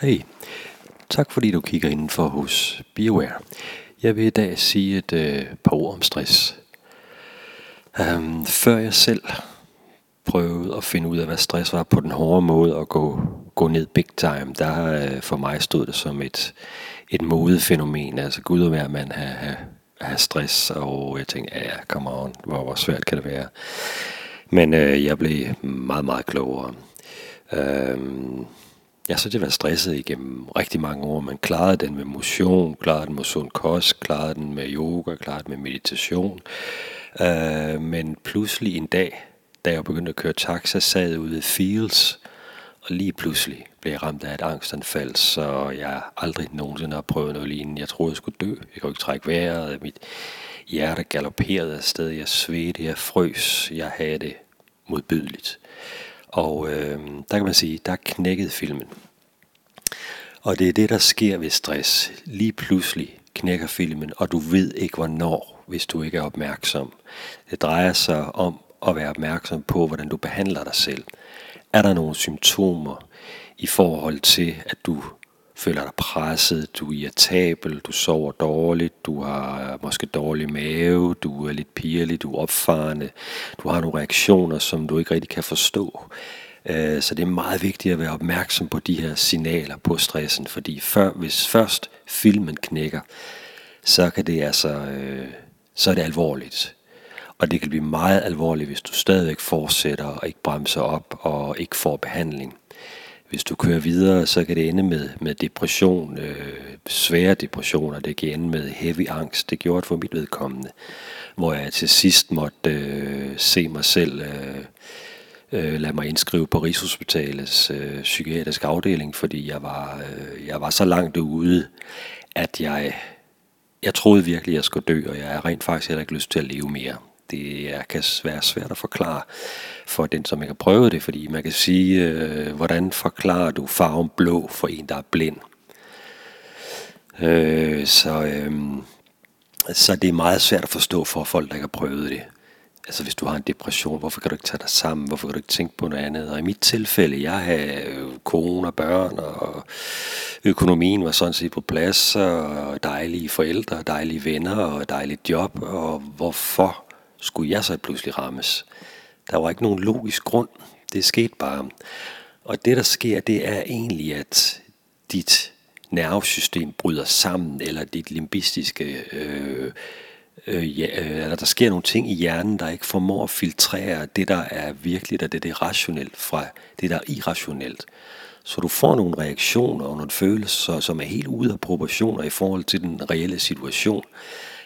Hej, tak fordi du kigger indenfor hos BioWare. Jeg vil i dag sige et øh, par ord om stress. Um, før jeg selv prøvede at finde ud af, hvad stress var på den hårde måde og gå, gå ned big time, der øh, for mig stod det som et, et modefænomen. Altså gud og hver mand have, have, have stress, og jeg tænkte, ja, come on, hvor, hvor svært kan det være? Men øh, jeg blev meget, meget klogere. Um, jeg så det var stresset igennem rigtig mange år. Man klarede den med motion, klarede den med sund kost, klarede den med yoga, klarede den med meditation. Uh, men pludselig en dag, da jeg begyndte at køre taxa, sad jeg ude i Fields, og lige pludselig blev jeg ramt af et angstanfald, så jeg aldrig nogensinde har prøvet noget lignende. Jeg troede, jeg skulle dø. Jeg kunne ikke trække vejret. Mit hjerte galopperede afsted. Jeg svedte, jeg frøs. Jeg havde det modbydeligt. Og øh, der kan man sige, der knækkede filmen. Og det er det, der sker ved stress. Lige pludselig knækker filmen, og du ved ikke hvornår, hvis du ikke er opmærksom. Det drejer sig om at være opmærksom på, hvordan du behandler dig selv. Er der nogle symptomer i forhold til, at du føler dig presset, du er irritabel, du sover dårligt, du har øh, måske dårlig mave, du er lidt pirlig, du er opfarende, du har nogle reaktioner, som du ikke rigtig kan forstå. Øh, så det er meget vigtigt at være opmærksom på de her signaler på stressen, fordi før, hvis først filmen knækker, så kan det altså, øh, så er det alvorligt. Og det kan blive meget alvorligt, hvis du stadigvæk fortsætter og ikke bremser op og ikke får behandling. Hvis du kører videre, så kan det ende med, med depression, øh, svære depressioner, det kan ende med heavy angst. Det gjorde det for mit vedkommende, hvor jeg til sidst måtte øh, se mig selv øh, øh, lade mig indskrive på Rigshospitalets øh, psykiatriske afdeling, fordi jeg var, øh, jeg var så langt ude, at jeg, jeg troede virkelig, at jeg skulle dø, og jeg har rent faktisk heller ikke lyst til at leve mere det er, kan være svært at forklare for den, som ikke har prøvet det, fordi man kan sige, øh, hvordan forklarer du farven blå for en, der er blind? Øh, så, øh, så det er meget svært at forstå for folk, der ikke har prøvet det. Altså hvis du har en depression, hvorfor kan du ikke tage dig sammen? Hvorfor kan du ikke tænke på noget andet? Og i mit tilfælde, jeg havde kone og børn, og økonomien var sådan set på plads, og dejlige forældre, dejlige venner, og dejligt job. Og hvorfor skulle jeg så pludselig rammes? Der var ikke nogen logisk grund. Det skete bare. Og det, der sker, det er egentlig, at dit nervesystem bryder sammen, eller dit limbistiske... Øh, øh, ja, øh, eller der sker nogle ting i hjernen, der ikke formår at filtrere det, der er virkeligt, og det, der er rationelt, fra det, der er irrationelt. Så du får nogle reaktioner og nogle følelser, som er helt ude af proportioner i forhold til den reelle situation.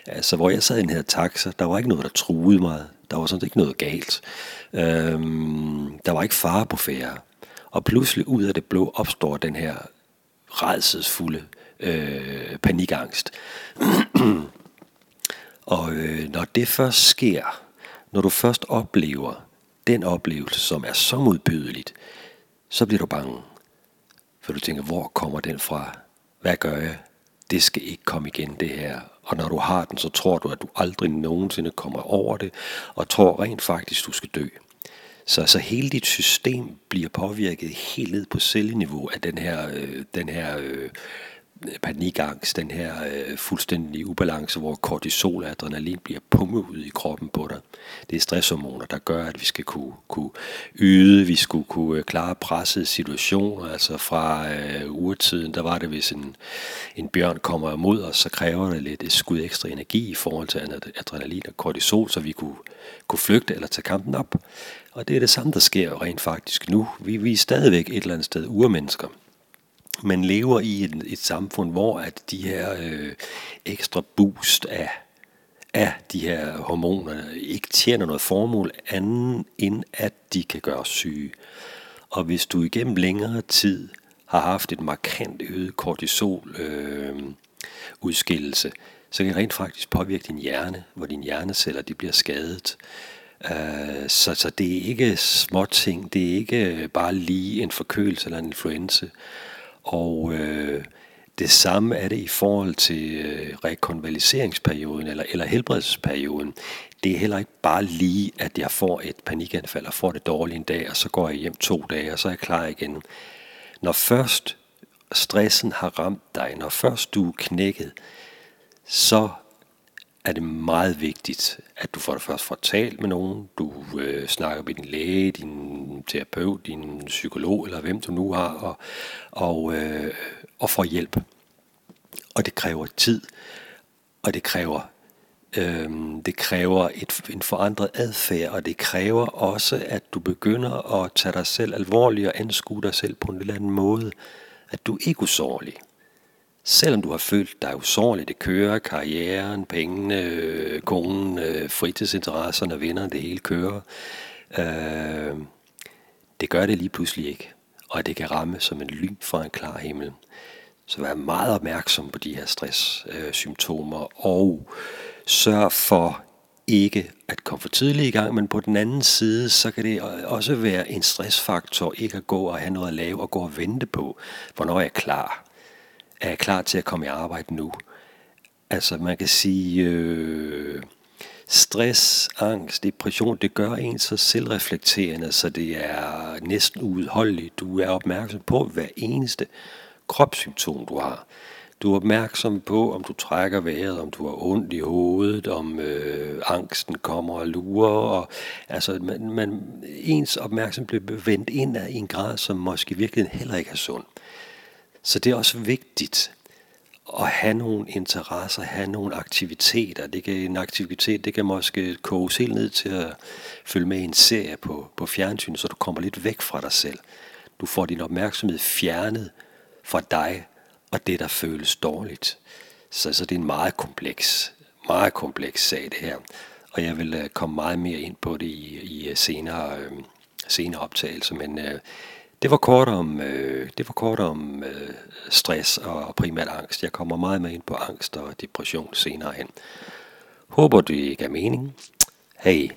Altså, hvor jeg sad i den her taxa, der var ikke noget, der truede mig. Der var sådan ikke noget galt. Øhm, der var ikke fare på færre. Og pludselig ud af det blå opstår den her redselsfulde øh, panikangst. og øh, når det først sker, når du først oplever den oplevelse, som er så modbydeligt, så bliver du bange. For du tænker, hvor kommer den fra? Hvad gør jeg? Det skal ikke komme igen, det her. Og når du har den, så tror du, at du aldrig nogensinde kommer over det, og tror rent faktisk, du skal dø. Så, så hele dit system bliver påvirket helt ned på celleniveau af den her, øh, den her øh, panikangst, den her øh, fuldstændig ubalance, hvor kortisol og adrenalin bliver pumpet ud i kroppen på dig. Det er stresshormoner, der gør, at vi skal kunne, kunne yde, vi skulle kunne øh, klare pressede situationer. Altså fra øh, urtiden, der var det, hvis en, en bjørn kommer imod os, så kræver det lidt et skud ekstra energi i forhold til adrenalin og kortisol, så vi kunne, kunne flygte eller tage kampen op. Og det er det samme, der sker rent faktisk nu. Vi, vi er stadigvæk et eller andet sted urmennesker man lever i et, et samfund, hvor at de her øh, ekstra boost af, af de her hormoner ikke tjener noget formål anden end at de kan gøre os syge. Og hvis du igennem længere tid har haft et markant øget kortisol øh, udskillelse, så kan det rent faktisk påvirke din hjerne, hvor dine hjerneceller de bliver skadet. Øh, så, så det er ikke småting, det er ikke bare lige en forkølelse eller en influenza. Og øh, det samme er det i forhold til øh, rekonvaliseringsperioden eller, eller helbredelsesperioden. Det er heller ikke bare lige, at jeg får et panikanfald og får det dårligt en dag, og så går jeg hjem to dage, og så er jeg klar igen. Når først stressen har ramt dig, når først du er knækket, så er det meget vigtigt, at du for det første får talt med nogen, du øh, snakker med din læge, din terapeut, din psykolog, eller hvem du nu har, og, og, øh, og får hjælp. Og det kræver tid, og det kræver Øhm, det kræver et, en forandret adfærd, og det kræver også, at du begynder at tage dig selv alvorligt og anskue dig selv på en eller anden måde. At du ikke er usårlig. Selvom du har følt dig usårlig, det kører, karrieren, pengene, øh, konen, øh, fritidsinteresserne, venner, det hele kører. Øh, det gør det lige pludselig ikke, og det kan ramme som en lyn fra en klar himmel. Så vær meget opmærksom på de her stresssymptomer, øh, og sørg for ikke at komme for tidligt i gang, men på den anden side, så kan det også være en stressfaktor ikke at gå og have noget at lave og gå og vente på, hvornår er jeg klar. Er jeg klar til at komme i arbejde nu? Altså man kan sige, øh, stress, angst, depression, det gør en så selvreflekterende, så det er næsten uudholdeligt. Du er opmærksom på hver eneste kropssymptom, du har. Du er opmærksom på, om du trækker vejret, om du har ondt i hovedet, om øh, angsten kommer og lurer. Og, altså, man, man, ens opmærksomhed bliver vendt ind af en grad, som måske virkelig heller ikke er sund. Så det er også vigtigt at have nogle interesser, have nogle aktiviteter. Det kan, en aktivitet, det kan måske koges helt ned til at følge med i en serie på, på fjernsyn, så du kommer lidt væk fra dig selv. Du får din opmærksomhed fjernet fra dig og det, der føles dårligt. Så, så det er en meget kompleks, meget kompleks sag det her. Og jeg vil uh, komme meget mere ind på det i, i senere, øh, senere optagelser, men øh, det var kort om, øh, det var kort om øh, stress og primært angst. Jeg kommer meget mere ind på angst og depression senere hen. Håber det gav mening. Hej.